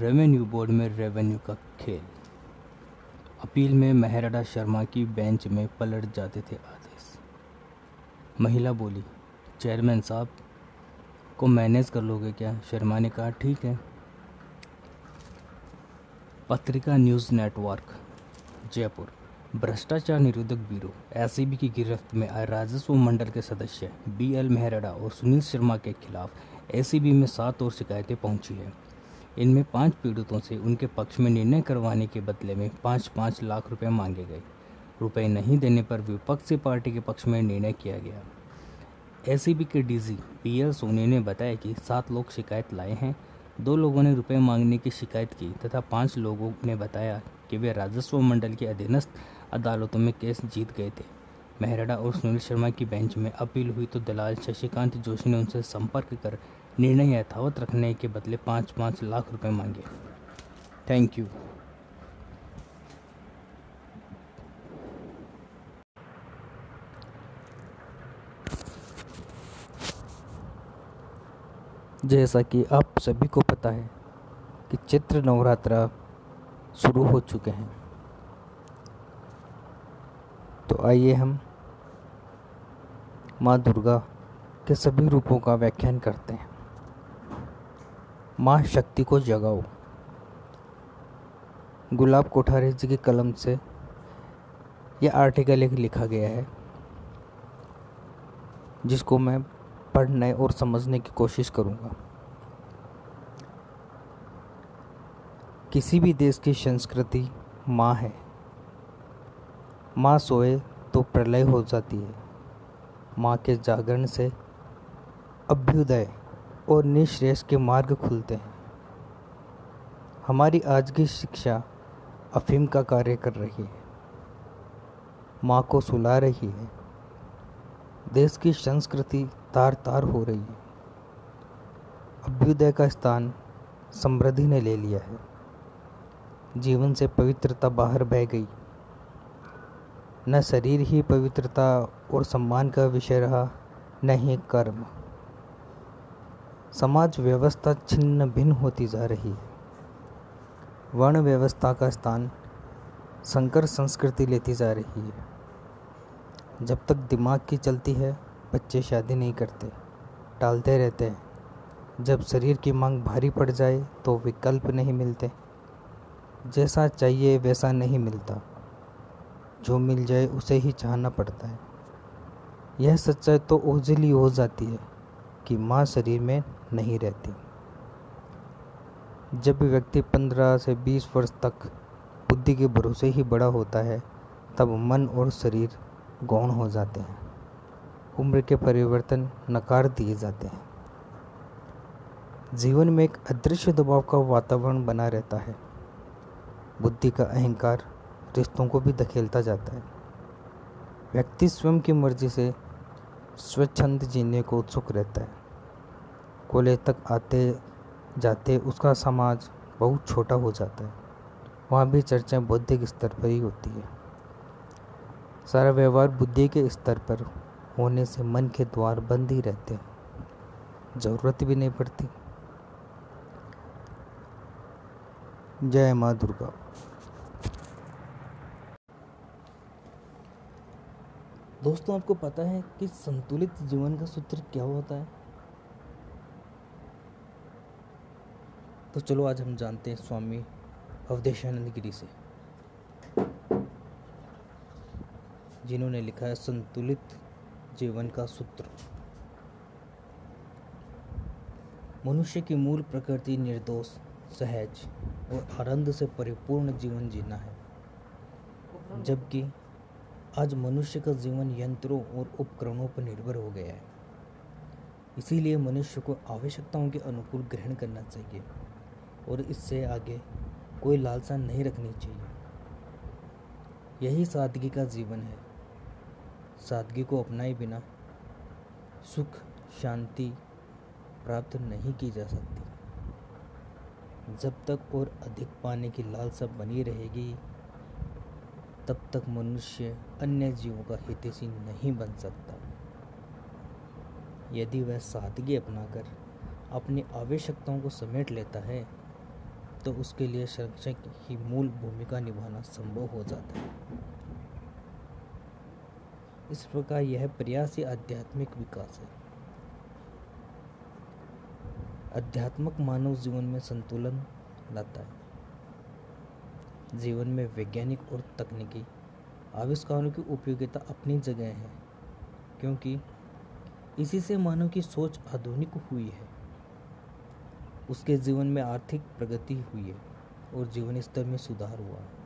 Revenue board में revenue का खेल। अपील में मेहराडा शर्मा की बेंच में पलट जाते थे आदेश। महिला बोली, चेयरमैन साहब, को मैनेज कर लोगे क्या? शर्मा ने कहा, ठीक है। पत्रिका न्यूज़ नेटवर्क, जयपुर। भ्रष्टाचार निरोधक ब्यूरो एसीबी की गिरफ्त में आए राजस्व मंडल के सदस्य बी एल मेहरड़ा और सुनील शर्मा के खिलाफ एसीबी में सात और शिकायतें पहुँची है। इनमें पाँच पीड़ितों से उनके पक्ष में निर्णय करवाने के बदले में पाँच पाँच लाख रुपए मांगे गए। रुपए नहीं देने पर विपक्षी पार्टी के पक्ष में निर्णय किया गया। एसीबी के डीजी पी एल सोनी ने बताया कि सात लोग शिकायत लाए हैं। दो लोगों ने रुपए मांगने की शिकायत की तथा पाँच लोगों ने बताया कि वे राजस्व मंडल के अधीनस्थ अदालतों में केस जीत गए थे। मेहरड़ा और सुनील शर्मा की बेंच में अपील हुई तो दलाल शशिकांत जोशी ने उनसे संपर्क कर निर्णय यथावत रखने के बदले पाँच पाँच लाख रुपए मांगे। थैंक यू जैसा कि आप सभी को पता है कि चित्र नवरात्रा शुरू हो चुके हैं। तो आइए हम माँ दुर्गा के सभी रूपों का व्याख्यान करते हैं। माँ शक्ति को जगाओ। गुलाब कोठारी जी की कलम से यह आर्टिकल एक लिखा गया है, जिसको मैं पढ़ने और समझने की कोशिश करूँगा। किसी भी देश की संस्कृति माँ है। माँ सोए तो प्रलय हो जाती है। माँ के जागरण से अभ्युदय और निश्रेष के मार्ग खुलते हैं। हमारी आज की शिक्षा अफीम का कार्य कर रही है। माँ को सुला रही है। देश की संस्कृति तार तार हो रही है। अभ्युदय का स्थान समृद्धि ने ले लिया है। जीवन से पवित्रता बाहर बह गई। न शरीर ही पवित्रता और सम्मान का विषय रहा, न ही कर्म। समाज व्यवस्था छिन्न भिन्न होती जा रही है। वर्ण व्यवस्था का स्थान संकर संस्कृति लेती जा रही है। जब तक दिमाग की चलती है, बच्चे शादी नहीं करते, टालते रहते हैं। जब शरीर की मांग भारी पड़ जाए तो विकल्प नहीं मिलते। जैसा चाहिए, वैसा नहीं मिलता। जो मिल जाए, उसे ही चाहना पड़ता है। यह सच्चाई तो ओझली हो जाती है। कि माँ शरीर में नहीं रहती। जब व्यक्ति पंद्रह से बीस वर्ष तक बुद्धि के भरोसे ही बड़ा होता है, तब मन और शरीर गौण हो जाते हैं। उम्र के परिवर्तन नकार दिए जाते हैं। जीवन में एक अदृश्य दबाव का वातावरण बना रहता है। बुद्धि का अहंकार रिश्तों को भी धकेलता जाता है। व्यक्ति स्वयं की मर्ज़ी से स्वच्छंद जीने को उत्सुक रहता है। कॉलेज तक आते जाते उसका समाज बहुत छोटा हो जाता है। वहाँ भी चर्चा बौद्धिक स्तर पर ही होती है। सारा व्यवहार बुद्धि के स्तर पर होने से मन के द्वार बंद ही रहते हैं। ज़रूरत भी नहीं पड़ती। जय माँ दुर्गा। दोस्तों, आपको पता है कि संतुलित जीवन का सूत्र क्या होता है? तो चलो आज हम जानते हैं स्वामी अवधेशानंद गिरी से, जिन्होंने लिखा है, संतुलित जीवन का सूत्र। मनुष्य की मूल प्रकृति, निर्दोष, सहज और आनंद से परिपूर्ण जीवन जीना है। जबकि आज मनुष्य का जीवन यंत्रों और उपकरणों पर निर्भर हो गया है। इसीलिए मनुष्य को आवश्यकताओं के अनुकूल ग्रहण करना चाहिए। और इससे आगे कोई लालसा नहीं रखनी चाहिए। यही सादगी का जीवन है। सादगी को अपनाए बिना सुख, शांति प्राप्त नहीं की जा सकती। जब तक और अधिक पाने की लालसा बनी रहेगी, तब तक मनुष्य अन्य जीवों का हितैषी नहीं बन सकता। यदि वह सादगी अपनाकर अपनी आवश्यकताओं को समेट लेता है तो उसके लिए संरक्षक ही मूल भूमिका निभाना संभव हो जाता है। इस प्रकार यह प्रयास ही आध्यात्मिक विकास है। अध्यात्मक मानव जीवन में संतुलन लाता है। जीवन में वैज्ञानिक और तकनीकी आविष्कारों की उपयोगिता अपनी जगह है, क्योंकि इसी से मानव की सोच आधुनिक हुई है। उसके जीवन में आर्थिक प्रगति हुई है और जीवन स्तर में सुधार हुआ है।